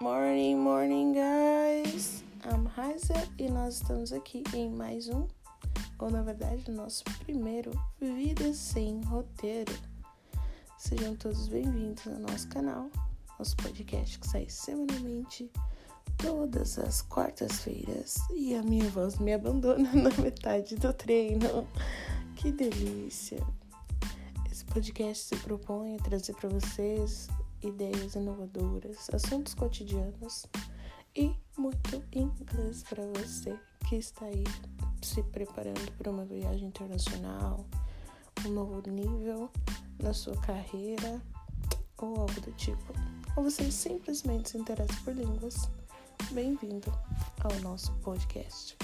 Morning, morning, guys! I'm Raiza e nós estamos aqui em mais um, ou na verdade, nosso primeiro Vida Sem Roteiro. Sejam todos bem-vindos ao nosso canal, nosso podcast que sai semanalmente, todas as quartas-feiras. E a minha voz me abandona na metade do treino. Que delícia! Esse podcast se propõe a trazer para vocês ideias inovadoras, assuntos cotidianos e muito inglês para você que está aí se preparando para uma viagem internacional, um novo nível na sua carreira ou algo do tipo. Ou você simplesmente se interessa por línguas. Bem-vindo ao nosso podcast.